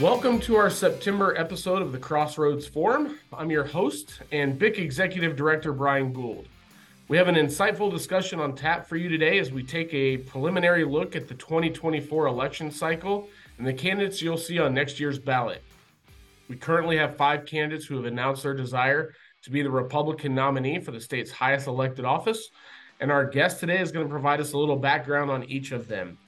Welcome to our September episode of the Crossroads Forum. I'm your host and BIC Executive Director Brian Gould. We have an insightful discussion on tap for you today as we take a preliminary look at the 2024 election cycle and the candidates you'll see on next year's ballot. We currently have five candidates who have announced their desire to be the Republican nominee for the state's highest elected office, and our guest today is going to provide us a little background on each of them.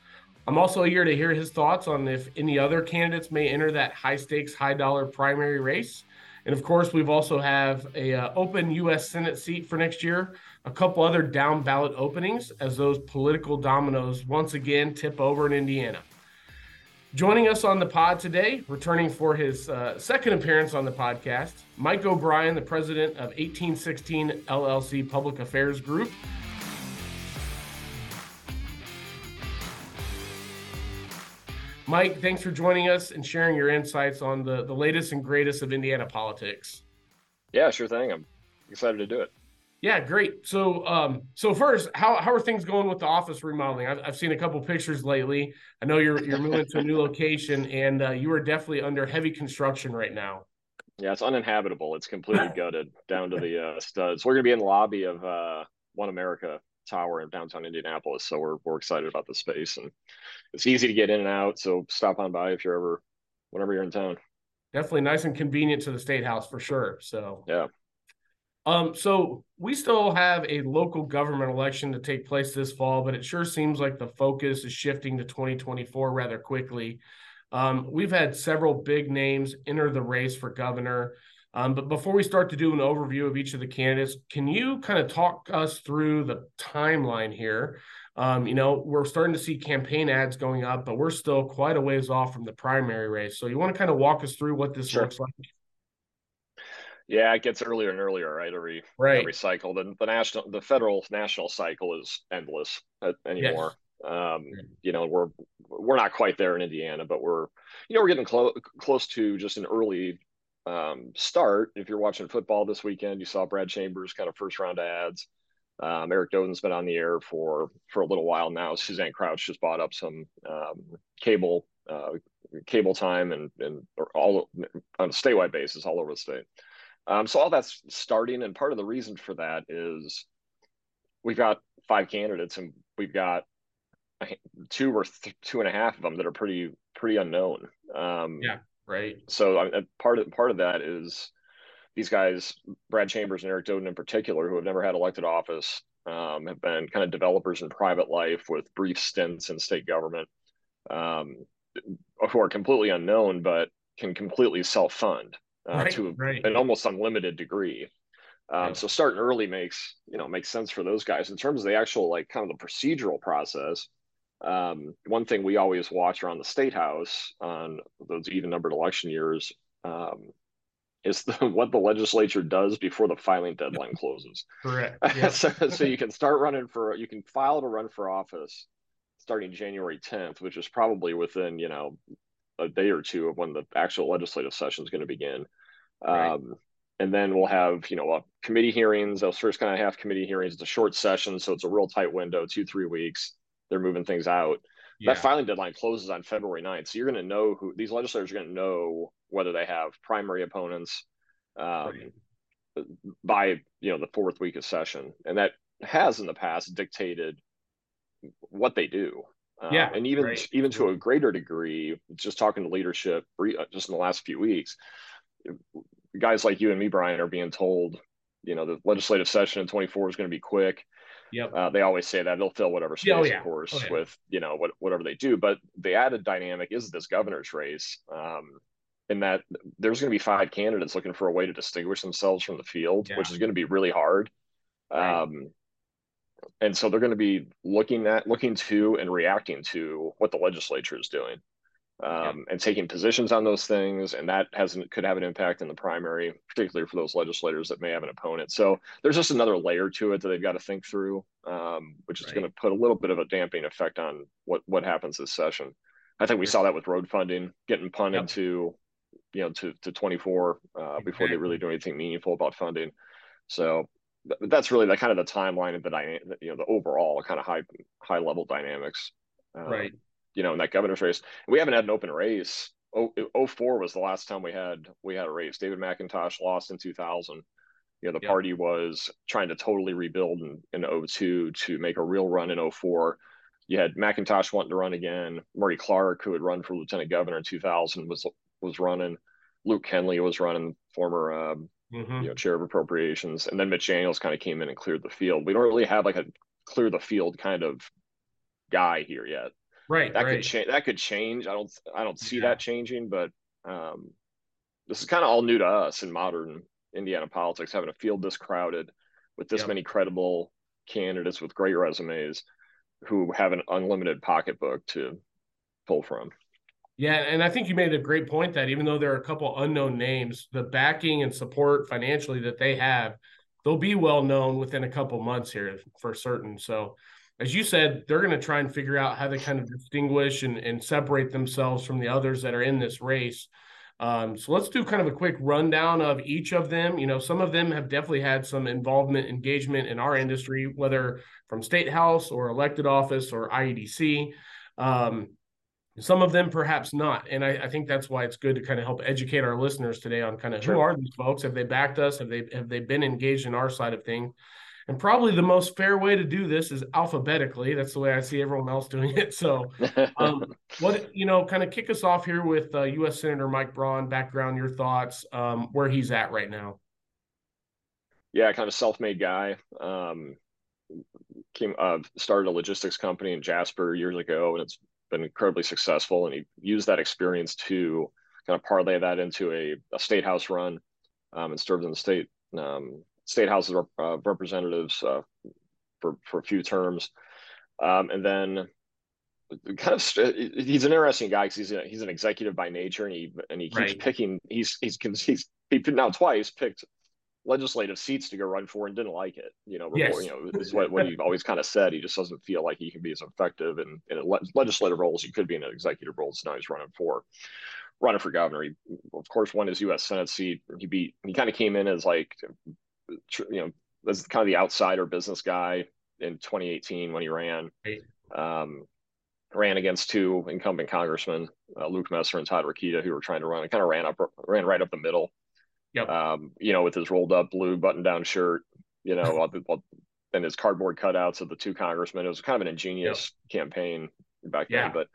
I'm also here to hear his thoughts on if any other candidates may enter that high stakes, high dollar primary race. And of course, we've also have a uh, open U.S. Senate seat for next year, a couple other down ballot openings as those political dominoes once again tip over in Indiana. Joining us on the pod today, returning for his uh, second appearance on the podcast, Mike O'Brien, the president of 1816 LLC Public Affairs Group. Mike, thanks for joining us and sharing your insights on the, the latest and greatest of Indiana politics. Yeah, sure thing. I'm excited to do it. Yeah, great. So, um, so first, how, how are things going with the office remodeling? I've, I've seen a couple pictures lately. I know you're you're moving to a new location, and uh, you are definitely under heavy construction right now. Yeah, it's uninhabitable. It's completely gutted down to the uh, studs. We're going to be in the lobby of uh, One America Tower in downtown Indianapolis, so we're we're excited about the space, and it's easy to get in and out. So stop on by if you're ever, whenever you're in town. Definitely nice and convenient to the state house for sure. So yeah. Um, so we still have a local government election to take place this fall, but it sure seems like the focus is shifting to 2024 rather quickly. Um, we've had several big names enter the race for governor. Um, but before we start to do an overview of each of the candidates, can you kind of talk us through the timeline here? Um, you know, we're starting to see campaign ads going up, but we're still quite a ways off from the primary race. So you want to kind of walk us through what this sure. looks like? Yeah, it gets earlier and earlier, right? Every right. every cycle. The, the national, the federal national cycle is endless anymore. Yes. Um, you know, we're we're not quite there in Indiana, but we're you know we're getting close close to just an early um, start. If you're watching football this weekend, you saw Brad Chambers kind of first round ads. Um, Eric Doden's been on the air for for a little while now. Suzanne Crouch just bought up some um, cable uh, cable time and and all on a statewide basis all over the state. Um, so all that's starting, and part of the reason for that is we've got five candidates, and we've got two or th- two and a half of them that are pretty pretty unknown. Um, yeah, right. So I part of part of that is these guys, Brad Chambers and Eric Doden in particular, who have never had elected office, um, have been kind of developers in private life with brief stints in state government, um, who are completely unknown but can completely self fund uh, right, to right. an almost unlimited degree. Um, right. So starting early makes you know makes sense for those guys in terms of the actual like kind of the procedural process. Um, one thing we always watch around the state house on those even numbered election years um, is the, what the legislature does before the filing deadline closes. Correct. Yep. so, so you can start running for you can file to run for office starting January 10th, which is probably within you know a day or two of when the actual legislative session is going to begin. Right. Um, and then we'll have, you know, committee hearings. Those first kind of half committee hearings. It's a short session, so it's a real tight window, two, three weeks. They're moving things out. Yeah. That filing deadline closes on February 9th. So you're going to know who these legislators are going to know whether they have primary opponents um, right. by, you know, the fourth week of session. And that has in the past dictated what they do. Um, yeah, and even right. even to a greater degree, just talking to leadership just in the last few weeks, guys like you and me, Brian, are being told, you know, the legislative session in 24 is going to be quick. Yep. Uh, they always say that they'll fill whatever space, oh, yeah. of course, oh, yeah. with you know what, whatever they do. But the added dynamic is this governor's race, um, in that there's going to be five candidates looking for a way to distinguish themselves from the field, yeah. which is going to be really hard. Right. Um, and so they're going to be looking at looking to and reacting to what the legislature is doing um, and taking positions on those things and that has could have an impact in the primary particularly for those legislators that may have an opponent so there's just another layer to it that they've got to think through um, which is right. going to put a little bit of a damping effect on what what happens this session i think we saw that with road funding getting punted yep. to you know to, to 24 uh, exactly. before they really do anything meaningful about funding so that's really the kind of the timeline of the dynamic, you know, the overall kind of high high level dynamics. Um, right. You know, in that governor's race, we haven't had an open race oh, 04 was the last time we had we had a race. David McIntosh lost in 2000. You know, the yep. party was trying to totally rebuild in, in 02 to make a real run in 04. You had McIntosh wanting to run again. Murray Clark, who had run for lieutenant governor in 2000, was was running. Luke Kenley was running, former um, mm-hmm. you know chair of appropriations, and then Mitch Daniels kind of came in and cleared the field. We don't really have like a clear the field kind of guy here yet. Right. That right. could change. That could change. I don't. I don't see yeah. that changing. But um, this is kind of all new to us in modern Indiana politics, having a field this crowded with this yep. many credible candidates with great resumes who have an unlimited pocketbook to pull from. Yeah, and I think you made a great point that even though there are a couple unknown names, the backing and support financially that they have, they'll be well known within a couple months here for certain. So as you said, they're going to try and figure out how to kind of distinguish and, and separate themselves from the others that are in this race. Um, so let's do kind of a quick rundown of each of them. You know, some of them have definitely had some involvement, engagement in our industry, whether from state house or elected office or IEDC. Um, some of them perhaps not. And I, I, think that's why it's good to kind of help educate our listeners today on kind of sure. who are these folks? Have they backed us? Have they have they been engaged in our side of things? And probably the most fair way to do this is alphabetically. That's the way I see everyone else doing it. So, um, what you know, kind of kick us off here with uh, U.S. Senator Mike Braun. Background, your thoughts, um, where he's at right now. Yeah, kind of self-made guy. Um, came uh, started a logistics company in Jasper years ago, and it's been incredibly successful. And he used that experience to kind of parlay that into a, a state house run, um, and served in the state um, state house of uh, representatives uh, for for a few terms, um, and then kind of he's an interesting guy because he's a, he's an executive by nature, and he and he keeps right. picking. He's he's he's he now twice picked legislative seats to go run for and didn't like it. You know, yes. you know, is what, what he always kind of said. He just doesn't feel like he can be as effective in, in legislative roles. He could be in an executive role. So now he's running for running for governor. He, of course, won his U.S. Senate seat. He beat. He kind of came in as like you know, was kind of the outsider business guy in 2018 when he ran. Um, ran against two incumbent congressmen, uh, Luke Messer and Todd Rokita, who were trying to run. and kind of ran up, ran right up the middle. Yep. Um, you know, with his rolled up blue button down shirt, you know, and his cardboard cutouts of the two congressmen. It was kind of an ingenious yep. campaign back yeah. then. But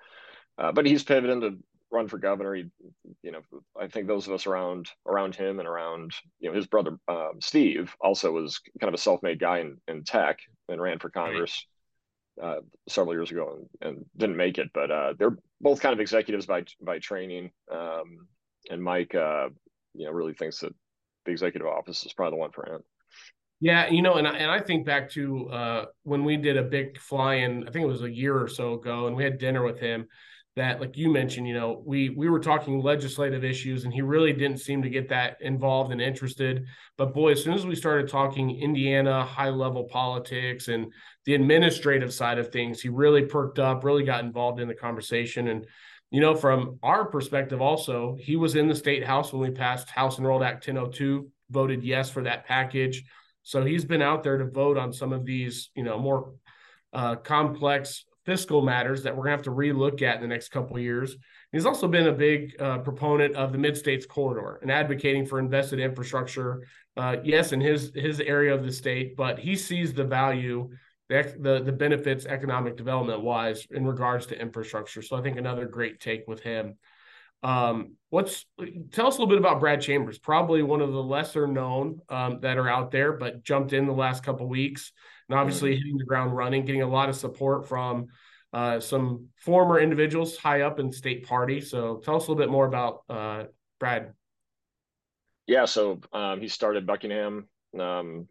uh, but he's pivoted to run for governor. He, you know, I think those of us around around him and around you know his brother um, Steve also was kind of a self-made guy in, in tech and ran for Congress uh, several years ago and, and, didn't make it. But uh, they're both kind of executives by by training. Um, and Mike, uh, you know, really thinks that the executive office is probably the one for him. Yeah, you know, and I, and I think back to uh, when we did a big fly-in, I think it was a year or so ago, and we had dinner with him that like you mentioned you know we we were talking legislative issues and he really didn't seem to get that involved and interested. But boy as soon as we started talking indiana high level politics and the administrative side of things he really perked up really got involved in the conversation. And you know from our perspective also he was in the state house when we passed house enrolled act 1002 voted yes for that package. So he's been out there to vote on some of these you know more uh, complex fiscal matters that we're going to have to relook at in the next couple of years. He's also been a big uh, proponent of the Mid States Corridor and advocating for invested infrastructure. Uh, yes, in his his area of the state, but he sees the value, the the, the benefits economic development wise in regards to infrastructure. So I think another great take with him. Um, what's tell us a little bit about Brad Chambers? Probably one of the lesser known um, that are out there, but jumped in the last couple weeks and obviously mm-hmm. hitting the ground running, getting a lot of support from uh, some former individuals high up in state party. So tell us a little bit more about uh, Brad. Yeah, so um, he started Buckingham um,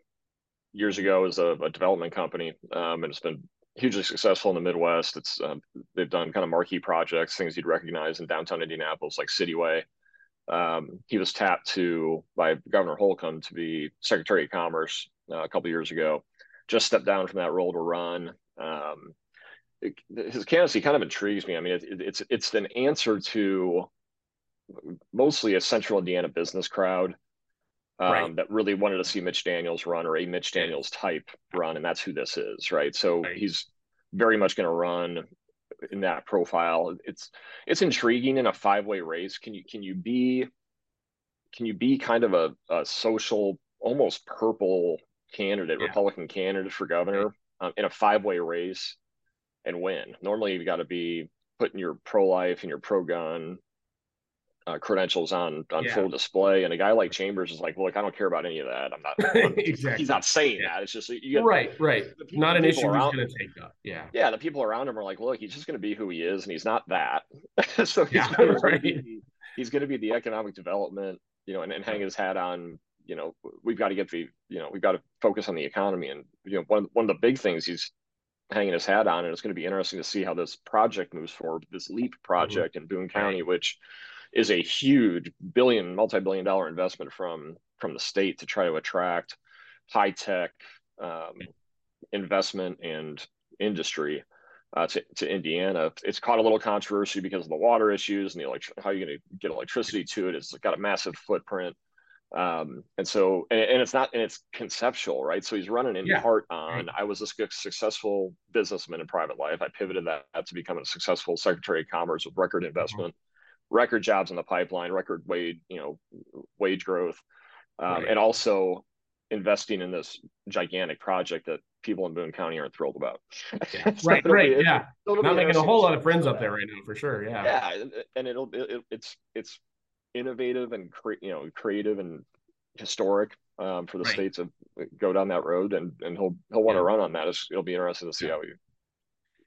years ago as a, a development company, um, and it's been hugely successful in the Midwest. It's uh, they've done kind of marquee projects, things you'd recognize in downtown Indianapolis, like Cityway. Um, he was tapped to by Governor Holcomb to be Secretary of Commerce uh, a couple years ago just stepped down from that role to run. Um, it, his candidacy kind of intrigues me. I mean, it, it, it's it's an answer to mostly a Central Indiana business crowd um, right. that really wanted to see Mitch Daniels run or a Mitch Daniels type run, and that's who this is, right? So right. he's very much going to run in that profile. It's it's intriguing in a five way race. Can you can you be can you be kind of a, a social, almost purple candidate, yeah. Republican candidate for governor um, in a five way race and win? Normally, you've got to be putting your pro life and your pro gun uh, credentials on on yeah. full display. And a guy like Chambers is like, look, I don't care about any of that. I'm not. I'm, exactly. He's not saying yeah. that. It's just you right, right. People, not an issue around, he's going to take up. Yeah, yeah. The people around him are like, look, he's just going to be who he is, and he's not that. so he's yeah, going right. to be he's going to be the economic development, you know, and, and hang his hat on. You know, we've got to get the, you know, we've got to focus on the economy, and you know, one one of the big things he's hanging his hat on, and it's going to be interesting to see how this project moves forward. This LEAP mm-hmm. project mm-hmm. in Boone County, which is a huge billion, multi-billion dollar investment from from the state to try to attract high tech um, investment and industry uh, to, to Indiana. It's caught a little controversy because of the water issues and the elect- how you're going to get electricity to it. It's got a massive footprint. Um, and so, and, and, it's not, and it's conceptual, right? So he's running in yeah. part on, I was a successful businessman in private life. I pivoted that to become a successful secretary of commerce with record investment. Mm-hmm record jobs in the pipeline, record wage, you know, wage growth, um, right. and also investing in this gigantic project that people in Boone County aren't thrilled about. right, right, be, yeah. Not making a whole lot of friends up there right now, for sure. Yeah, yeah, and it'll it, it's it's innovative and cre- you know creative and historic um, for the right. state to go down that road, and and he'll he'll want to yeah. run on that. It's, it'll be interesting to see how he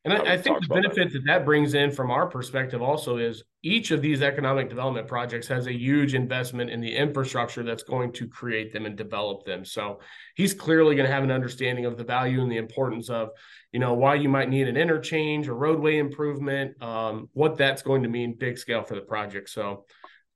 and I, I think the benefit that. that that brings in from our perspective also is each of these economic development projects has a huge investment in the infrastructure that's going to create them and develop them. So he's clearly going to have an understanding of the value and the importance of, you know, why you might need an interchange or roadway improvement, um, what that's going to mean big scale for the project. So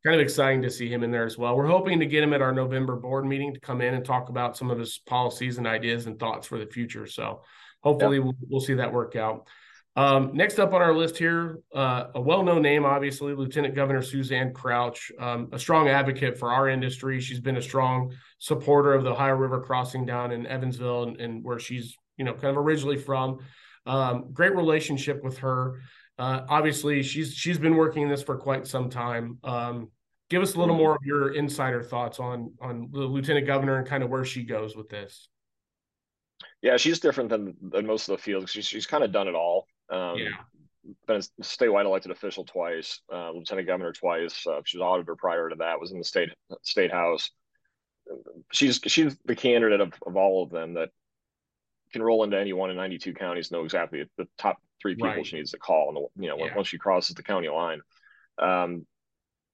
kind of exciting to see him in there as well. We're hoping to get him at our November board meeting to come in and talk about some of his policies and ideas and thoughts for the future. So hopefully we'll, we'll see that work out. Um, next up on our list here, uh, a well-known name, obviously, Lieutenant Governor Suzanne Crouch, um, a strong advocate for our industry. She's been a strong supporter of the Ohio River crossing down in Evansville and, and where she's, you know, kind of originally from. Um, great relationship with her. Uh, obviously, she's she's been working in this for quite some time. Um, give us a little more of your insider thoughts on on the lieutenant governor and kind of where she goes with this. Yeah, she's different than, than most of the field. She's she's kind of done it all. Um, yeah. Been a statewide elected official twice, uh, lieutenant governor twice. Uh, she was auditor prior to that. Was in the state state house. She's she's the candidate of, of all of them that can roll into any one in 92 counties, know exactly the top three people right. she needs to call, and you know yeah. once she crosses the county line. Um,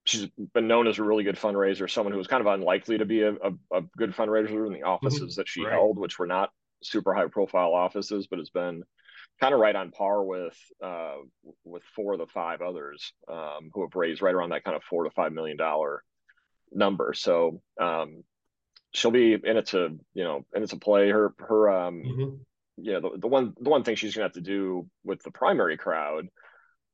she's been known as a really good fundraiser, someone who was kind of unlikely to be a, a, a good fundraiser in the offices mm-hmm. that she right. held, which were not super high profile offices, but has been kind of right on par with uh, with four of the five others um, who have raised right around that kind of four to five million dollar number. So um, she'll be in it to you know in it's a play her her um, mm-hmm. You know the, the one the one thing she's gonna have to do with the primary crowd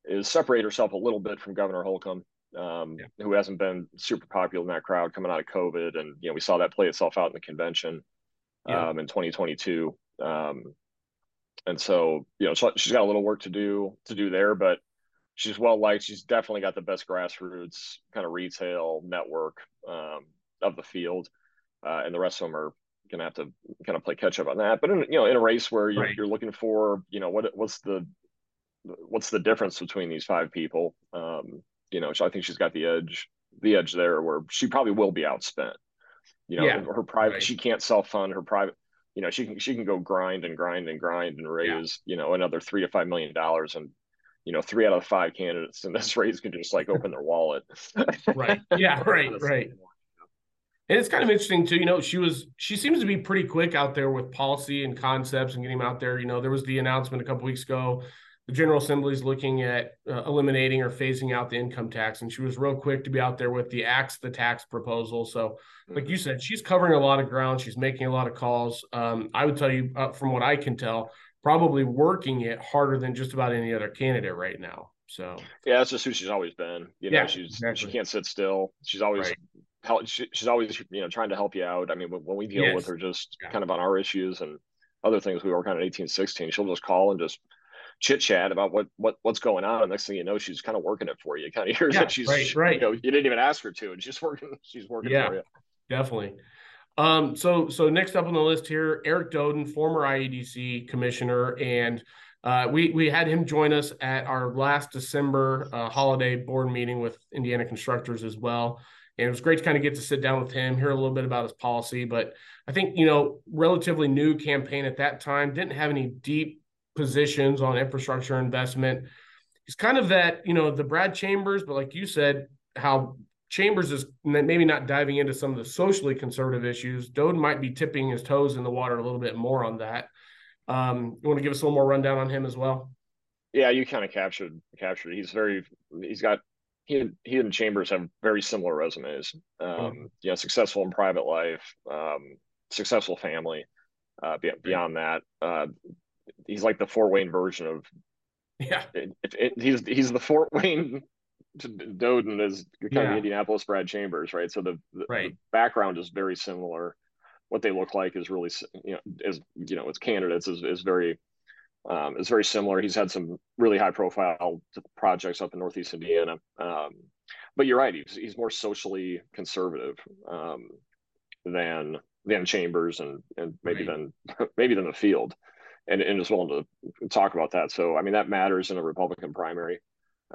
is separate herself a little bit from Governor Holcomb. Um, yeah. Who hasn't been super popular in that crowd coming out of COVID, and you know we saw that play itself out in the convention yeah. um, in 2022. Um, and so, you know, she's got a little work to do to do there, but she's well liked. She's definitely got the best grassroots kind of retail network um, of the field, uh, and the rest of them are to have to kind of play catch up on that. But in you know, in a race where you're, right. you're looking for, you know, what what's the what's the difference between these five people? Um, you know, I think she's got the edge the edge there where she probably will be outspent. You know, yeah, her private right. she can't self fund her private. You know, she can she can go grind and grind and grind and raise yeah. you know another three to five million dollars and you know three out of five candidates in this race can just like open their wallet. right. Yeah. Right. right. And it's kind of interesting too. You know, she was she seems to be pretty quick out there with policy and concepts and getting them out there. You know, there was the announcement a couple weeks ago the General Assembly is looking at uh, eliminating or phasing out the income tax, and she was real quick to be out there with the axe the tax proposal. So, like you mm-hmm. said, she's covering a lot of ground. She's making a lot of calls. Um, I would tell you, uh, from what I can tell, probably working it harder than just about any other candidate right now. So, yeah, that's just who she's always been. You know, yeah, she's exactly. she can't sit still. She's always right. Help, she, she's always you know trying to help you out. I mean, when, we deal yes. with her, just yeah. kind of on our issues and other things, we work on at eighteen sixteen. She'll just call and just chit chat about what what what's going on. And next thing you know, she's kind of working it for you. Kind of hears yeah, that she's right, right. You, know, you didn't even ask her to, and she's working. She's working yeah, for you. Definitely. Um, so so next up on the list here, Eric Doden, former IEDC commissioner, and uh, we we had him join us at our last December uh, holiday board meeting with Indiana constructors as well. And it was great to kind of get to sit down with him, hear a little bit about his policy. But I think, you know, relatively new campaign at that time, didn't have any deep positions on infrastructure investment. He's kind of that, you know, the Brad Chambers, but like you said, how Chambers is maybe not diving into some of the socially conservative issues. Doden might be tipping his toes in the water a little bit more on that. Um, you want to give us a little more rundown on him as well? Yeah, you kind of captured captured. He's very he's got he and, he and Chambers have very similar resumes. Um, mm-hmm. You know, successful in private life, um, successful family. Uh, beyond that, uh, he's like the Fort Wayne version of yeah. It, it, it, he's he's the Fort Wayne Doden is kind yeah. of the Indianapolis Brad Chambers, right? So the, the, right. the, background is very similar. What they look like is really, you know, is you know, as candidates is, is very, um, is very similar. He's had some really high profile projects up in Northeast Indiana, um, but you're right. He's he's more socially conservative um, than than Chambers and and maybe right. than maybe than the field, and and is willing to talk about that. So I mean that matters in a Republican primary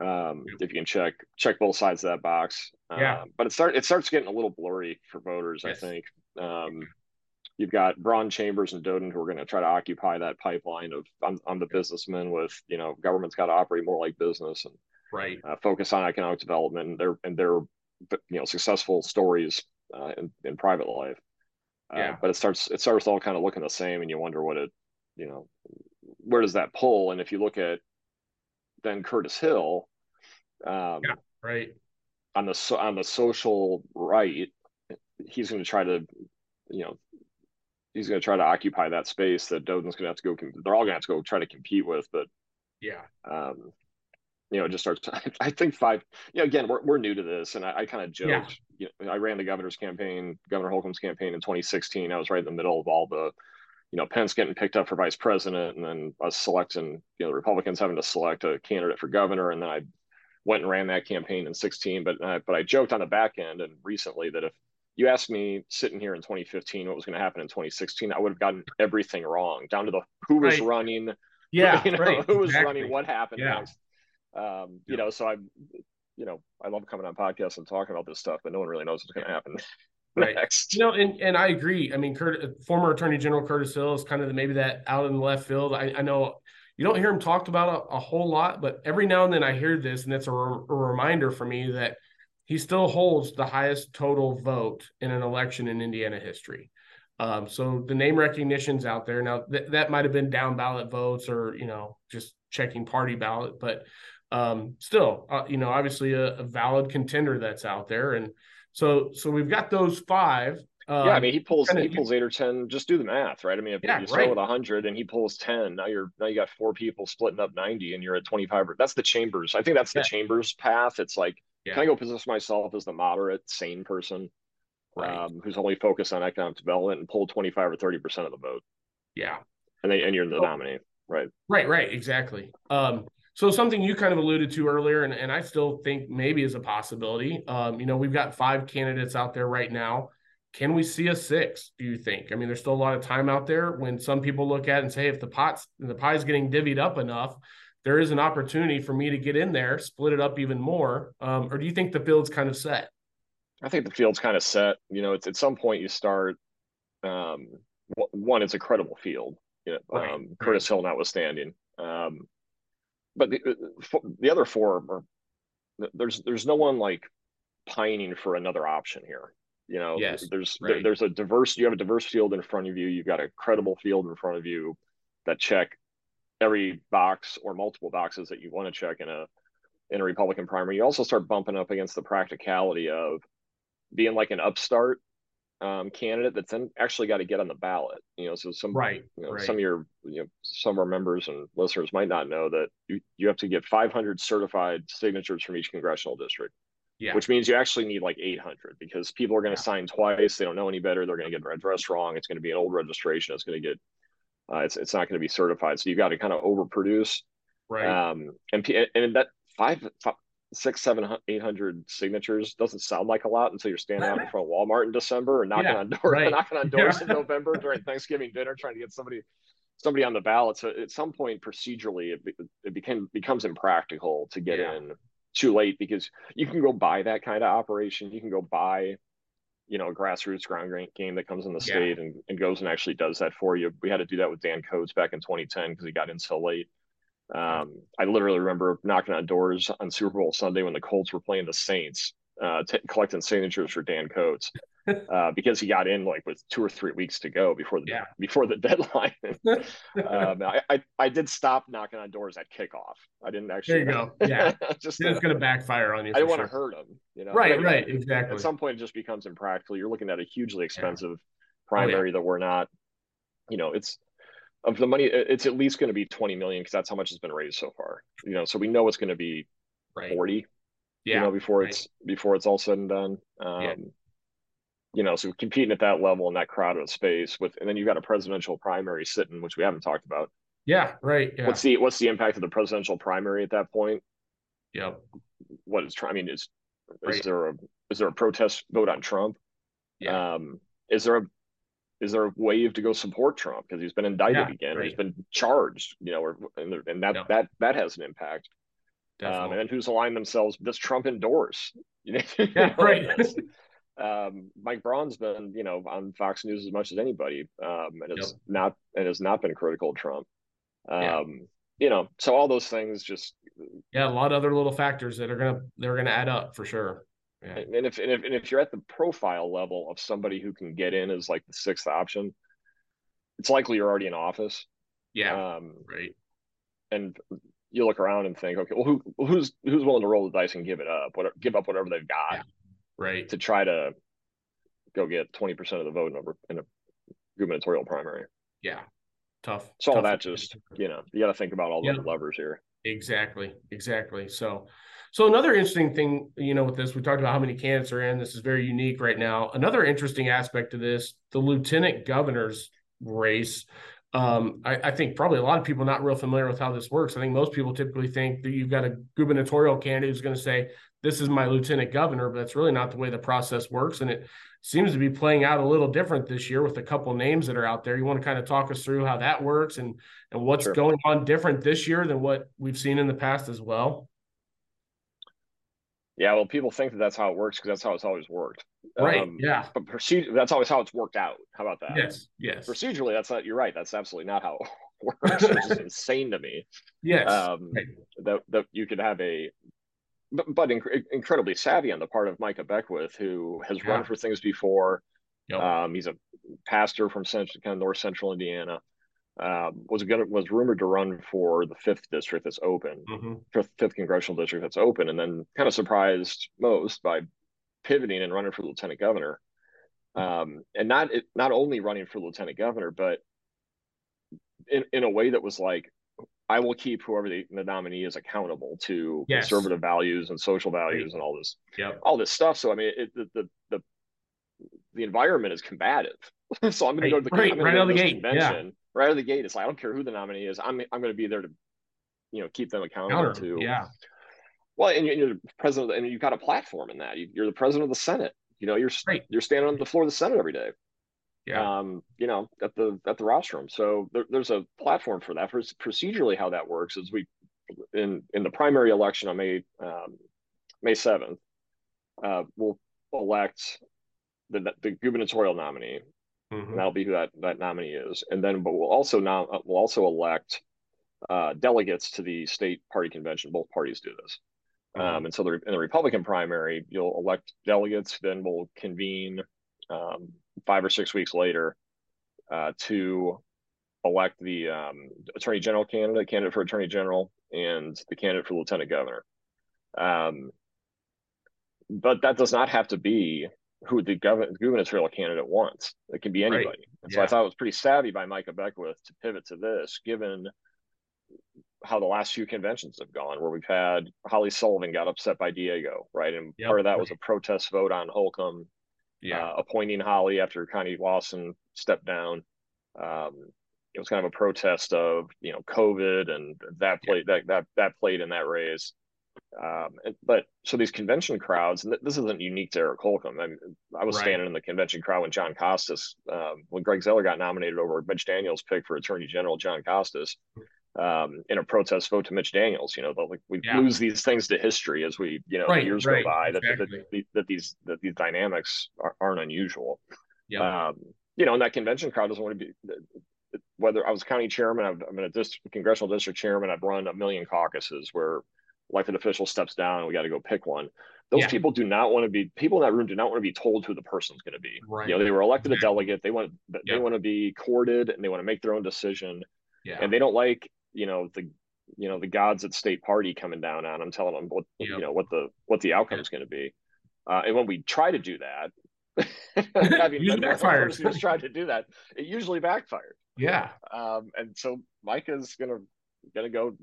um, if you can check check both sides of that box. Yeah. Um, but it start it starts getting a little blurry for voters. Yes. I think um, you've got Braun Chambers and Doden who are going to try to occupy that pipeline of I'm, I'm the businessman with you know government's got to operate more like business and right uh, focus on economic development and their and their you know successful stories uh, in, in private life. Uh, yeah. but it starts it starts all kind of looking the same, and you wonder what it you know where does that pull? And if you look at then Curtis Hill. Um, yeah, right. On the so on the social right, he's going to try to, you know, he's going to try to occupy that space that Doden's going to have to go. They're all going to have to go try to compete with, but yeah, um, you know, it just starts. I think five. You know, again, we're we're new to this, and I, I kind of joked. Yeah. You know, I ran the governor's campaign, Governor Holcomb's campaign in 2016. I was right in the middle of all the you know, Pence getting picked up for vice president and then us selecting, you know, the Republicans having to select a candidate for governor. And then I went and ran that campaign in 16. But, uh, but I joked on the back end and recently that if you asked me sitting here in 2015 what was going to happen in 2016, I would have gotten everything wrong down to the who was right. running. Yeah. You know, right. who was exactly. running, what happened yeah. next. Um, you know, so I, you know, I love coming on podcasts and talking about this stuff, but no one really knows what's going to happen right. next. You know, and, and I agree. I mean, Kurt, former Attorney General Curtis Hill is kind of the, maybe that out in the left field. I, I know you don't hear him talked about a, a, whole lot, but every now and then I hear this, and it's a, re- a reminder for me that he still holds the highest total vote in an election in Indiana history. Um, so the name recognition's out there now. Th- that might have been down ballot votes or you know just checking party ballot, but um, still, uh, you know, obviously a, a valid contender that's out there and so so we've got those five. Um, yeah, I mean he pulls he pulls eight or ten. Just do the math, right? I mean, if yeah, you start right. with hundred and he pulls ten, now you're now you got four people splitting up ninety, and you're at twenty five. That's the Chambers. I think that's the yeah. Chambers path. It's like yeah. can I go position myself as the moderate, sane person, right. um, who's only focused on economic development and pull twenty five or thirty percent of the vote. Yeah, and they and you're the oh. nominee, right? Right, right, exactly. Um, so something you kind of alluded to earlier, and, and I still think maybe is a possibility. Um, you know, we've got five candidates out there right now. Can we see a six? Do you think? I mean, there's still a lot of time out there. When some people look at and say, if the pot's the pie's getting divvied up enough, there is an opportunity for me to get in there, split it up even more. Um, or do you think the field's kind of set? I think the field's kind of set. You know, it's at some point you start. Um, one, it's a credible field. You know, right. um, Curtis Hill notwithstanding. Um, but the, uh, the other four are there's there's no one like pining for another option here. You know, yes, there's right. there, there's a diverse you have a diverse field in front of you. You've got a credible field in front of you that check every box or multiple boxes that you want to check in a in a Republican primary. You also start bumping up against the practicality of being like an upstart um, candidate that's then actually got to get on the ballot. You know, so some right, you know, right. some of your you know some of our members and listeners might not know that you, you have to get 500 certified signatures from each congressional district. Yeah. Which means you actually need like 800 because people are going to yeah. sign twice. They don't know any better. They're going to get the address wrong. It's going to be an old registration. It's going to get, uh, it's, it's not going to be certified. So you've got to kind of overproduce. Right. Um, and and that five, five six, seven, eight hundred signatures doesn't sound like a lot until you're standing out in front of Walmart in December and knocking yeah, on doors, right. knocking on doors yeah. in November during Thanksgiving dinner, trying to get somebody somebody on the ballot. So at some point, procedurally, it, it became becomes impractical to get yeah. in too late because you can go buy that kind of operation. You can go buy, you know, a grassroots ground game that comes in the state and, and goes and actually does that for you. We had to do that with Dan Coats back in 2010 because he got in so late. Um, I literally remember knocking on doors on Super Bowl Sunday when the Colts were playing the Saints, uh, t- collecting signatures for Dan Coats uh, because he got in like with two or three weeks to go before the yeah. before the deadline. um, I, I, I did stop knocking on doors at kickoff. I didn't actually. There you go. Yeah, just it's going to backfire on you. I didn't sure. want to hurt him. You know, right, but, right, exactly. At some point, it just becomes impractical. You're looking at a hugely expensive yeah. primary oh, yeah. that we're not. You know, it's of the money it's at least going to be 20 million because that's how much has been raised so far you know so we know it's going to be right. 40 yeah you know before right. it's before it's all said and done um yeah. you know so competing at that level in that crowded space with and then you've got a presidential primary sitting which we haven't talked about yeah right yeah. what's the what's the impact of the presidential primary at that point yeah what is i mean is right. is there a is there a protest vote on trump yeah. um is there a is there a wave to go support Trump because he's been indicted yeah, again? Right. He's been charged, you know, or, and, and that that that has an impact. Um, and then who's aligned themselves? Does Trump endorse? Yeah, right. um, Mike Braun's been, you know, on Fox News as much as anybody, um, and it's yep. not and has not been critical of Trump. Um, yeah. You know, so all those things just yeah, a lot of other little factors that are gonna they're gonna add up for sure. Yeah. And if, and if and if you're at the profile level of somebody who can get in as like the sixth option, it's likely you're already in office. Yeah. Um, right. And you look around and think, okay, well, who who's who's willing to roll the dice and give it up, whatever, give up whatever they've got, yeah. right, to try to go get twenty percent of the vote in a, in a gubernatorial primary. Yeah, tough. So tough. all that just you know you got to think about all those levers here. Exactly, exactly. So so another interesting thing, you know, with this, we talked about how many candidates are in. This is very unique right now. Another interesting aspect of this, the lieutenant governor's race. Um, I, I, think probably a lot of people not real familiar with how this works. I think most people typically think that you've got a gubernatorial candidate who's going to say, "This is my lieutenant governor," but that's really not the way the process works, and it seems to be playing out a little different this year with a couple names that are out there. You want to kind of talk us through how that works and and what's sure. going on different this year than what we've seen in the past as well. Yeah, well, people think that that's how it works because that's how it's always worked. Right. Um, yeah. But procedure that's always how it's worked out. How about that? Yes. Yes. Procedurally, that's not. You're right. That's absolutely not how it works. Which is insane to me. Yes. Um, right. that that you could have a, but, but inc- incredibly savvy on the part of Micah Beckwith, who has yeah. run for things before. Yep. Um, he's a pastor from central, kind of north central Indiana uh, was going was rumored to run for the fifth district that's open, mm-hmm. fifth, fifth congressional district that's open, and then kind of surprised most by pivoting and running for lieutenant governor, um, and not not only running for lieutenant governor, but in in a way that was like, I will keep whoever the, the nominee is accountable to yes. conservative values and social values and all this, yep. all this stuff. So I mean, it, the, the the the environment is combative. so I'm going to go to the, right, right out of the gate. convention. Yeah right out of the gate, it's like I don't care who the nominee is. I'm I'm going to be there to, you know, keep them accountable Counter, to. Yeah. Well, and you're the president, and you've got a platform in that. You're the president of the Senate. You know, you're right. you're standing on the floor of the Senate every day. Yeah. Um, you know, at the at the rostrum. So there, there's a platform for that. For procedurally, how that works is we in in the primary election on May um, May seventh, uh, we'll elect the the gubernatorial nominee Mm-hmm. that'll be who that, that nominee is. And then, but we'll also now uh, we'll also elect uh, delegates to the state party convention. Both parties do this. Mm-hmm. Um, and so the, in the Republican primary, you'll elect delegates. Then we'll convene um, five or six weeks later uh, to elect the um, attorney general candidate, candidate for attorney general, and the candidate for lieutenant governor. Um, but that does not have to be who the governor, gubernatorial candidate wants. It can be anybody. Right. And so yeah. I thought it was pretty savvy by Micah Beckwith to pivot to this, given how the last few conventions have gone, where we've had Holly Sullivan got upset by Diego, right? And yep. part of that was a protest vote on Holcomb, yeah, uh, appointing Holly after Connie Lawson stepped down. Um, it was kind of a protest of you know COVID and that played that that that played in that race. Um, but so these convention crowds, and this isn't unique to Eric Holcomb. I, mean, I was right. standing in the convention crowd when Jon Costas, um, when Greg Zoeller got nominated over Mitch Daniels' pick for Attorney General Jon Costas, um, in a protest vote to Mitch Daniels. You know, like we yeah. lose these things to history as we, you know, right, years right, go by. That, exactly. that, that, these that these dynamics are, not unusual. Yeah. Um, you know, and that convention crowd doesn't want to be. Whether I was county chairman, I've, I'm in a district, congressional district chairman. I've run a million caucuses where elected official steps down and we got to go pick one. Those yeah. people do not want to be people in that room do not want to be told who the person's going to be. Right. You know, they were elected a delegate. They want they want to be courted and they want to make their own decision. Yeah. And they don't like you know the you know the gods at state party coming down on them, telling them what yep. you know what the what the outcome is going to be. Uh, and when we try to do that, having been backfires. who's tried to do that, it usually backfired. Yeah. Um, and so Micah's gonna gonna go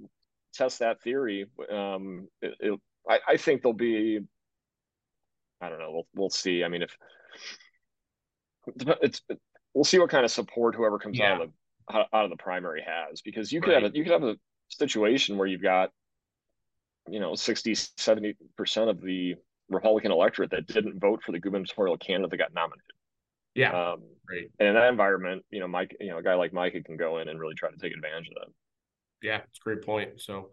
test that theory. Um, it, it, I, I think there'll be. I don't know. We'll we'll see. I mean, if it's we'll see what kind of support whoever comes yeah. out of the out of the primary has because you could right. have a, you could have a situation where you've got you know 60 70 percent of the republican electorate that didn't vote for the gubernatorial candidate that got nominated yeah um, right and in that environment you know mike you know a guy like mike can go in and really try to take advantage of that yeah it's a great point so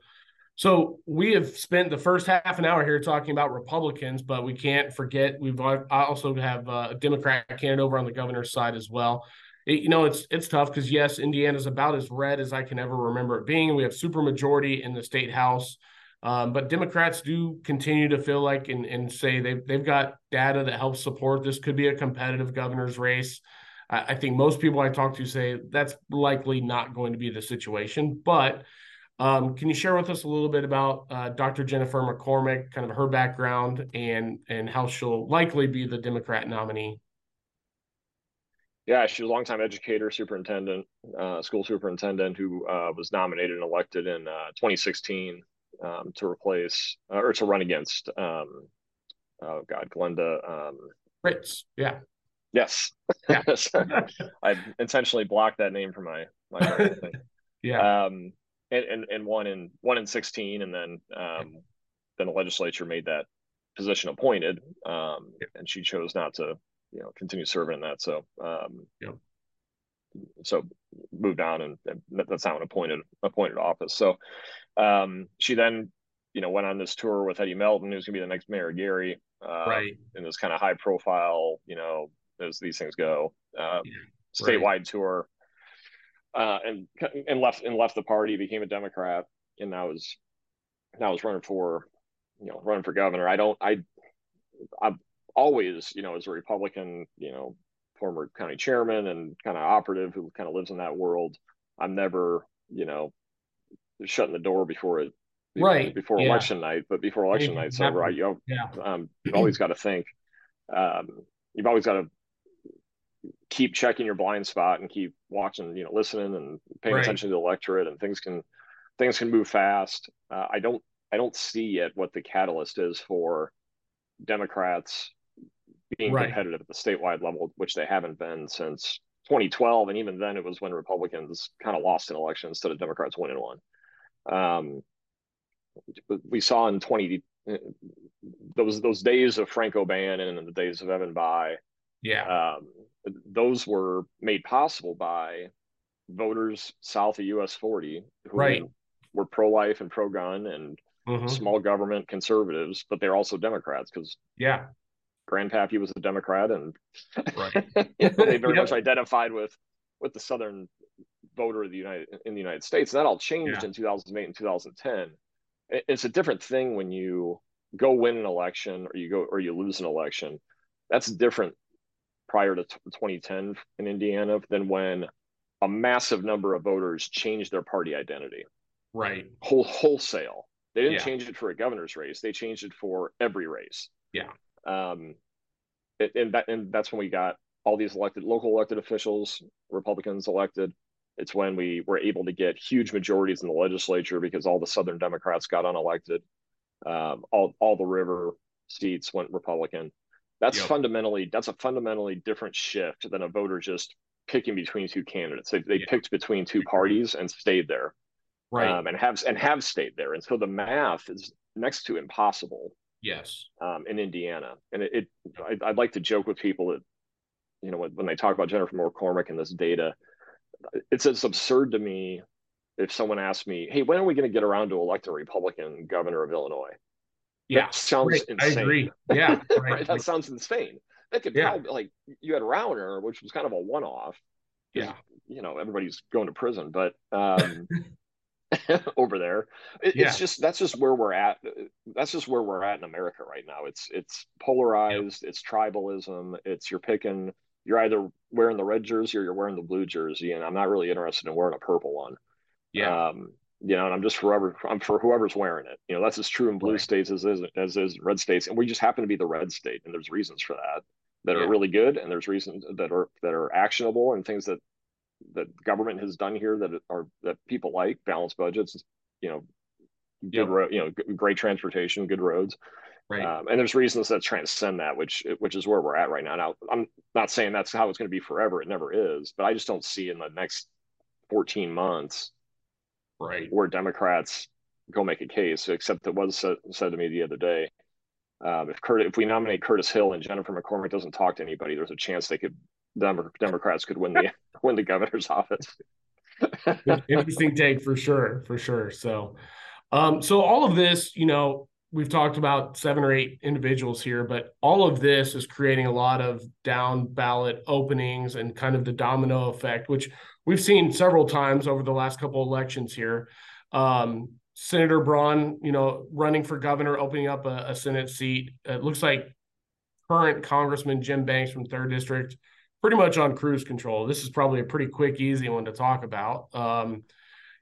so we have spent the first half an hour here talking about Republicans, but we can't forget we've I also have a Democrat candidate over on the governor's side as well it, you know, it's it's tough because yes, Indiana's about as red as I can ever remember it being. We have supermajority in the state house, um, but Democrats do continue to feel like and, and say they've they've got data that helps support this could be a competitive governor's race. I, I think most people I talk to say that's likely not going to be the situation, but. Um, can you share with us a little bit about uh, Dr. Jennifer McCormick, kind of her background, and and how she'll likely be the Democrat nominee? Yeah, she was a longtime educator, superintendent, uh, school superintendent who uh, was nominated and elected in uh, 2016 um, to replace uh, or to run against, um, oh God, Glenda. Um, Ritz. Yeah. Yes. Yeah. I intentionally blocked that name from my, my yeah. Um, and, and, and one in one in 16 and then um, then the legislature made that position appointed um, and she chose not to you know continue serving in that. So um, yeah. so moved on, and, and that's now an appointed appointed office. So um, she then you know went on this tour with Eddie Melton, who's going to be the next mayor of Gary, uh, right? In this kind of high profile, you know, as these things go, uh, yeah. statewide right. tour. Uh, and and left and left the party, became a Democrat, and now is now is running for, you know, running for governor. I don't, I, I'm always, you know, as a Republican, you know, former county chairman and kind of operative who kind of lives in that world, I'm never, you know, shutting the door before it, right before yeah. election night. But before election night's over, I, you yeah. um, you've always got to think. Um, you've always got to keep checking your blind spot and keep watching, you know, listening and paying right. attention to the electorate, and things can things can move fast. Uh, I don't I don't see yet what the catalyst is for Democrats being right. competitive at the statewide level, which they haven't been since 2012. And even then, it was when Republicans kind of lost an election instead of Democrats winning one. Um, we saw in 20 those those days of Frank O'Bannon and the days of Evan Bayh. Yeah, um, those were made possible by voters south of US 40 who right. were pro life and pro gun and mm-hmm. small government conservatives, but they're also Democrats because yeah, grandpappy was a Democrat, and right. you know, they very yep. much identified with with the Southern voter of the United in the United States. And that all changed yeah. in 2008 and 2010. It's a different thing when you go win an election or you go or you lose an election. That's different prior to 2010 in Indiana than when a massive number of voters changed their party identity. Right. Whole wholesale. They didn't yeah. change it for a governor's race. They changed it for every race. Yeah. Um, and that and that's when we got all these elected local elected officials, Republicans elected. It's when we were able to get huge majorities in the legislature because all the Southern Democrats got unelected. Um, all all the river seats went Republican. That's yep. fundamentally that's a fundamentally different shift than a voter just picking between two candidates. They, they yeah. picked between two parties and stayed there, right? Um, and have and have stayed there. And so the math is next to impossible. Yes. Um, in Indiana, and it, it I, would like to joke with people that, you know, when, when they talk about Jennifer McCormick and this data, it's it's absurd to me if someone asks me, "Hey, when are we going to get around to electing a Republican governor of Illinois?" Yeah, that sounds right. insane. I agree. Yeah, right. right. That sounds insane. That could yeah. probably like you had Rauner, which was kind of a one-off. Yeah, you know everybody's going to prison, but um, over there, it, yeah. it's just that's just where we're at. That's just where we're at in America right now. It's it's polarized. Yep. It's tribalism. It's you're picking. You're either wearing the red jersey or you're wearing the blue jersey, and I'm not really interested in wearing a purple one. Yeah. Um, you know, and I'm just forever I'm for whoever's wearing it. You know, that's as true in blue right. states as is as is red states, and we just happen to be the red state, and there's reasons for that that yeah. are really good, and there's reasons that are that are actionable, and things that that government has done here that are that people like balanced budgets, you know, good yep. road, you know, great transportation, good roads. Right. Um, and there's reasons that transcend that, which which is where we're at right now. Now, I'm not saying that's how it's going to be forever. It never is, but I just don't see in the next 14 months right where democrats go make a case except it was said, said to me the other day um, if if we nominate Curtis Hill and Jennifer McCormick doesn't talk to anybody, there's a chance they could Dem- Democrats could win the win the governor's office. Interesting take for sure, for sure. So, um, so all of this, you know, we've talked about seven or eight individuals here, but all of this is creating a lot of down ballot openings and kind of the domino effect, which we've seen several times over the last couple elections here. Um, Senator Braun, you know, running for governor, opening up a, a, Senate seat. It looks like current Congressman Jim Banks from third district, pretty much on cruise control. This is probably a pretty quick, easy one to talk about. Um,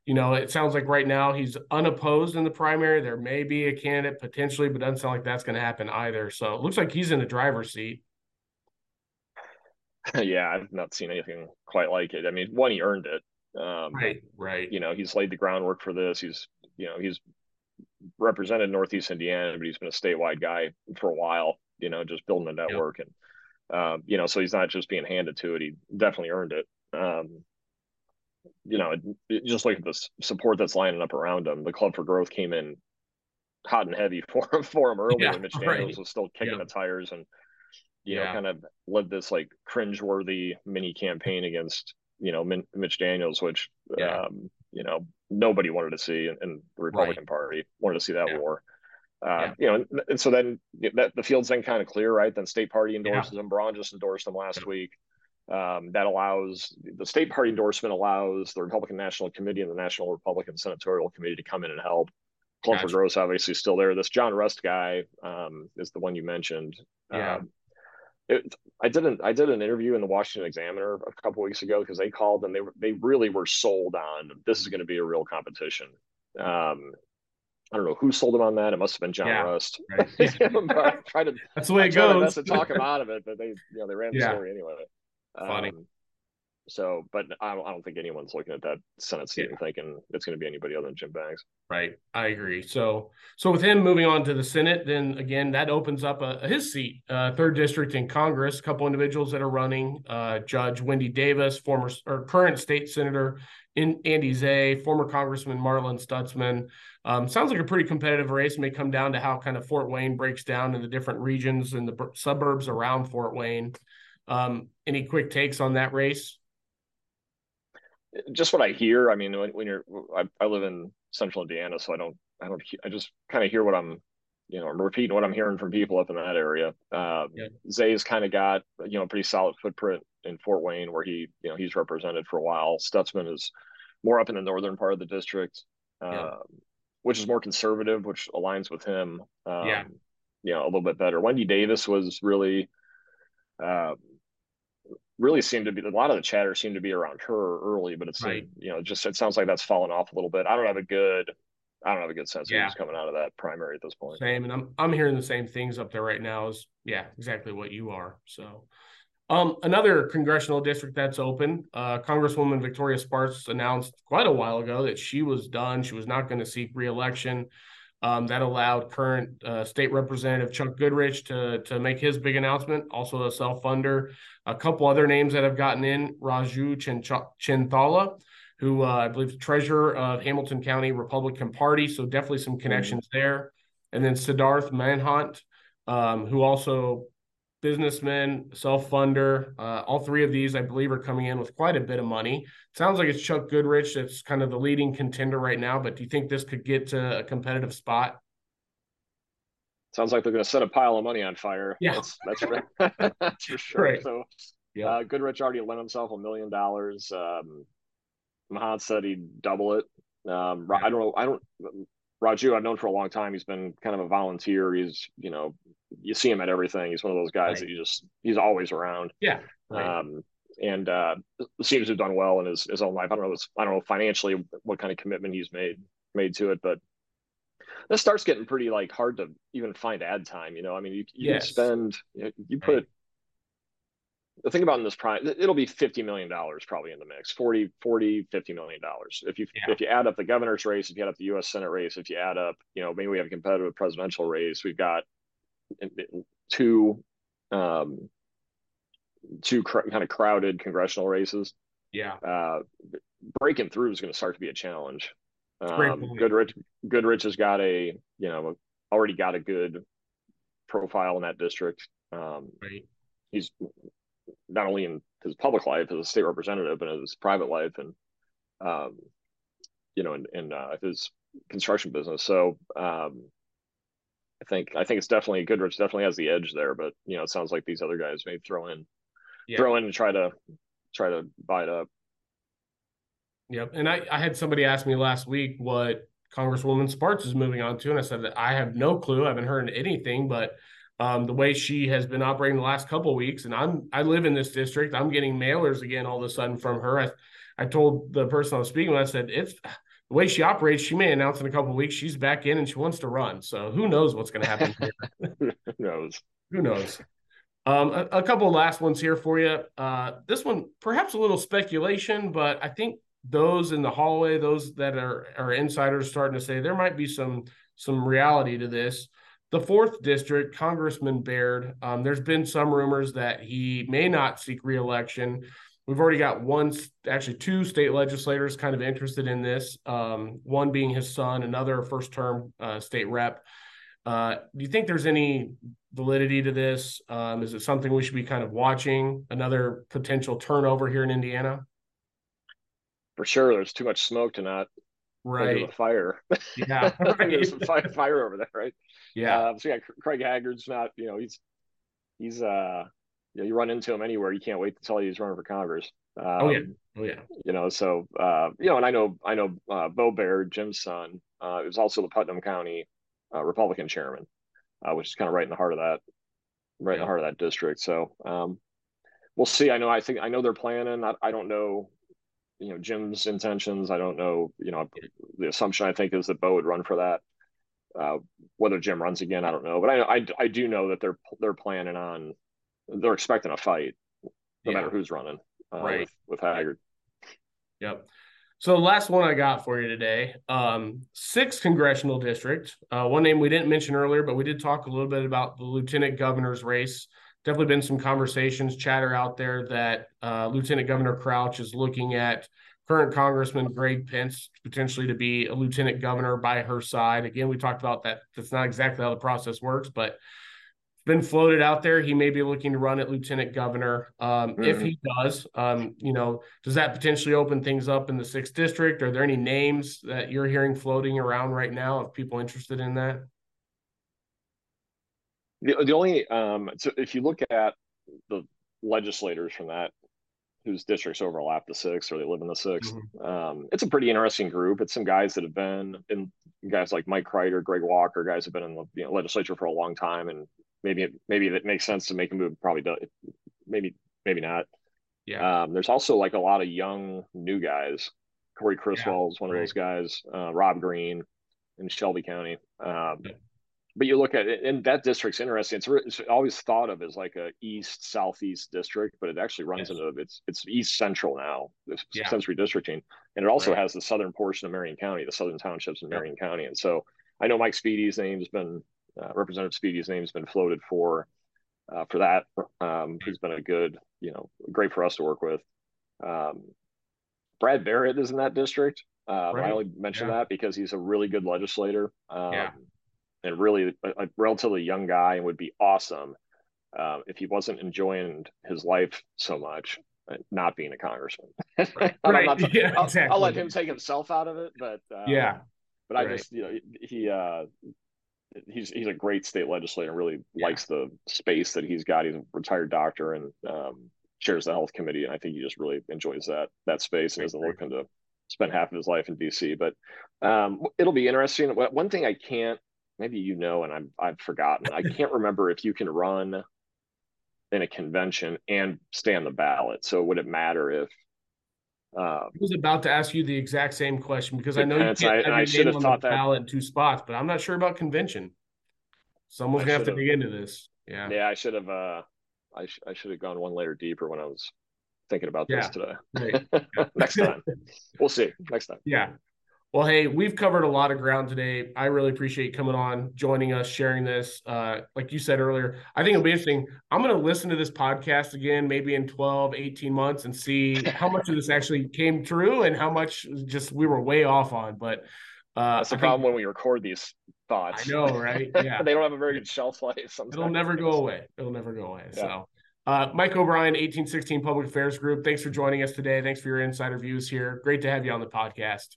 you know, it sounds like right now he's unopposed in the primary. There may be a candidate potentially, but doesn't sound like that's going to happen either. So it looks like he's in the driver's seat. yeah, I've not seen anything quite like it. I mean, one, he earned it. Um, right, right. You know, he's laid the groundwork for this. He's, you know, he's represented Northeast Indiana, but he's been a statewide guy for a while. You know, just building a network, yep. and um, you know, so he's not just being handed to it. He definitely earned it. Um, you know, just look at the support that's lining up around him. The Club for Growth came in hot and heavy for him for him earlier. Yeah, Mitch Daniels right. was still kicking the tires and you yeah. know, kind of led this like cringeworthy mini campaign against, you know, Min- Mitch Daniels, which, yeah. um, you know, nobody wanted to see in, in the Republican right. Party, wanted to see that yeah. war. Uh, you know, and, and, so then that, the field's then kind of clear, right? Then state party endorses him. Braun just endorsed him last week. Um, that allows the state party endorsement allows the Republican National Committee and the National Republican Senatorial Committee to come in and help. Club gotcha. Growth obviously still there. This John Rust guy um, is the one you mentioned. Yeah. Um, it, I did an I did an interview in the Washington Examiner a couple weeks ago because they called and they they really were sold on this is going to be a real competition. Um, I don't know who sold them on that. It must have been John yeah, Rust. Right. to, That's the way it goes. To talk him out of it, but they you know they ran the yeah. story anyway. Funny. So, but I don't, I don't think anyone's looking at that Senate seat yeah. and thinking it's going to be anybody other than Jim Banks. Right. I agree. So, so with him moving on to the Senate, then again, that opens up a, his seat, uh, third district in Congress. A couple individuals that are running: uh, Judge Wendy Davis, former or current state senator in Andy Zay, former Congressman Marlin Stutzman. Um, sounds like a pretty competitive race. May come down to how kind of Fort Wayne breaks down in the different regions and the suburbs around Fort Wayne. Um, any quick takes on that race? Just what I hear. I mean, when, when you're, I, I, live in central Indiana, so I don't, I don't, I just kind of hear what I'm, you know, I'm repeating what I'm hearing from people up in that area. Um, yeah. Zay's kind of got, you know, a pretty solid footprint in Fort Wayne where he, you know, he's represented for a while. Stutzman is more up in the northern part of the district, yeah. um, which is more conservative, which aligns with him. Um, yeah. You know, a little bit better. Wendy Davis was really, um, really seemed to be a lot of the chatter seemed to be around her early, but it's right. you know just it sounds like that's fallen off a little bit. I don't have a good I don't have a good sense yeah. of who's coming out of that primary at this point. Same, and I'm I'm hearing the same things up there right now. Is yeah, exactly what you are. So, um, another congressional district that's open. Uh, Congresswoman Victoria Spartz announced quite a while ago that she was done. She was not going to seek reelection. Um, that allowed current uh, state representative Chuck Goodrich to to make his big announcement. Also a self funder. A couple other names that have gotten in: Raju Chinthala, who uh, I believe is treasurer of Hamilton County Republican Party. So definitely some connections mm-hmm. there. And then Siddharth Mahant, um, who also businessman, self funder. Uh, all three of these, I believe, are coming in with quite a bit of money. Sounds like it's Chuck Goodrich that's kind of the leading contender right now. But do you think this could get to a competitive spot? Sounds like they're going to set a pile of money on fire. Yeah, that's, that's for, that's for sure. Right. So, yeah, uh, Goodrich already lent himself a million dollars. Um, Mahant said he'd double it. Um. I don't know. I don't. Raju, I've known for a long time. He's been kind of a volunteer. He's, you know, you see him at everything. He's one of those guys right. that you just he's always around. Yeah. Right. Um, and uh, seems to have done well in his, his own life. I don't know. I don't know financially what kind of commitment he's made made to it, but this starts getting pretty like hard to even find ad time. You know, I mean, you, you yes. spend you, you put right the thing about in this prime it'll be 50 million dollars probably in the mix 40 40 50 million dollars. If you yeah. if you add up the governor's race if you add up the u.s senate race if you add up you know maybe we have a competitive presidential race we've got two um two cr- kind of crowded congressional races. Yeah. Uh breaking through is going to start to be a challenge. Um, goodrich goodrich has got a you know already got a good profile in that district. Um right. he's not only in his public life as a state representative, but in his private life and, um, you know, in, in uh, his construction business. So um, I think I think it's definitely Goodrich definitely has the edge there, but you know, it sounds like these other guys may throw in, yeah. throw in and try to try to buy it up. Yep, and I I had somebody ask me last week what Congresswoman Spartz is moving on to, and I said that I have no clue. I haven't heard anything, but um, the way she has been operating the last couple weeks. And I'm I live in this district. I'm getting mailers again all of a sudden from her. I, I told the person I was speaking with, I said, it's the way she operates, she may announce in a couple weeks she's back in and she wants to run. So who knows what's going to happen who knows? Who knows? Um, a, a, couple last ones here for you. Uh, this one, perhaps a little speculation, but I think those in the hallway, those that are, are insiders starting to say there might be some some reality to this the fourth district, Congressman Baird, um, there's been some rumors that he may not seek reelection. We've already got one, actually two state legislators kind of interested in this. Um, one being his son, another first-term uh, state rep. Uh, do you think there's any validity to this? Um, is it something we should be kind of watching? Another potential turnover here in Indiana? For sure, there's too much smoke to not right the fire. Yeah, right. there's fire, fire over there, right? Yeah. Uh, so yeah, Craig Haggard's not, you know, he's he's uh, you, know, you run into him anywhere. You can't wait to tell you he's running for Congress. Um, oh yeah, oh yeah. You know, so uh, you know, and I know I know uh, Beau Baird, Jim's son, uh, is also the Putnam County uh, Republican chairman, uh, which is kind of right in the heart of that, right yeah. in the heart of that district. So um, we'll see. I know. I think I know they're planning. I, I don't know you know Jim's intentions. I don't know. You know, the assumption I think is that Beau would run for that. Uh, whether Jim runs again, I don't know. But I, I, I do know that they're they're planning on they're expecting a fight, no yeah. matter who's running. Uh, right with, with Haggard. Yep. So the last one I got for you today, um, sixth congressional district. Uh, one name we didn't mention earlier, but we did talk a little bit about the lieutenant governor's race definitely been some conversations, chatter out there that uh, Lieutenant Governor Crouch is looking at current Congressman Greg Pence potentially to be a lieutenant governor by her side. Again, we talked about that. That's not exactly how the process works, but it's been floated out there. He may be looking to run at lieutenant governor. Um, mm-hmm. If he does, um, you know, does that potentially open things up in the sixth district? Are there any names that you're hearing floating around right now of people interested in that? The, the only um, so if you look at the legislators from that whose districts overlap the six or they live in the 6 mm-hmm. um, it's a pretty interesting group. It's some guys that have been in guys like Mike Crider, Greg Walker, guys have been in the you know, legislature for a long time, and maybe it, maybe it makes sense to make a move. Probably does. Maybe maybe not. Yeah. Um, there's also like a lot of young new guys. Cory Criswell yeah, is one right. of those guys. Uh, Robb Greene in Shelby County. Um, yeah but you look at it, and that district's interesting. It's, it's always thought of as like a east southeast district, but it actually runs yes. into it's it's east central now. This yeah. sensory districting, and it also right. has the southern portion of Marion County, the southern townships in Marion County, and so I know Mike Speedy's name's been uh, Representative Speedy's name's been floated for uh, for that. Um, he's been a good, you know, great for us to work with. Um, Brad Barrett is in that district. Uh, right. I only mention yeah. that because he's a really good legislator um, yeah. And really a, a, relatively young guy and would be awesome uh, if he wasn't enjoying his life so much, uh, not being a congressman. right. right. yeah, I'll, exactly. I'll, let him take himself out of it, but uh, yeah. But I right. just, you know, he uh, he's he's a great state legislator. Really yeah. likes the space that he's got. He's a retired doctor and um, chairs the health committee, and I think he just really enjoys that that space and isn't looking to spend half of his life in DC. But um, it'll be interesting. One thing I can't, maybe you know, and I'm I've forgotten. I can't remember if you can run in a convention and stay on the ballot. So would it matter if um, I was about to ask you the exact same question because I know you can't I, have your name on the ballot in two spots, but I'm not sure about convention. Someone's gonna have to dig into this. Yeah. Yeah, I should have. Uh, I sh- I should have gone one layer deeper when I was thinking about this today. Right. Next time, we'll see. Next time. Yeah. Well, hey, we've covered a lot of ground today. I really appreciate coming on, joining us, sharing this. Uh, like you said earlier, I think it'll be interesting. I'm going to listen to this podcast again, maybe in 12, 18 months and see how much of this actually came true and how much just we were way off on. But uh, that's the I problem think, when we record these thoughts. I know, right? Yeah. they don't have a very good shelf life. Sometimes. It'll never go away. It'll never go away. Yeah. So, uh, Mike O'Brien, 1816 Public Affairs Group. Thanks for joining us today. Thanks for your insider views here. Great to have you on the podcast.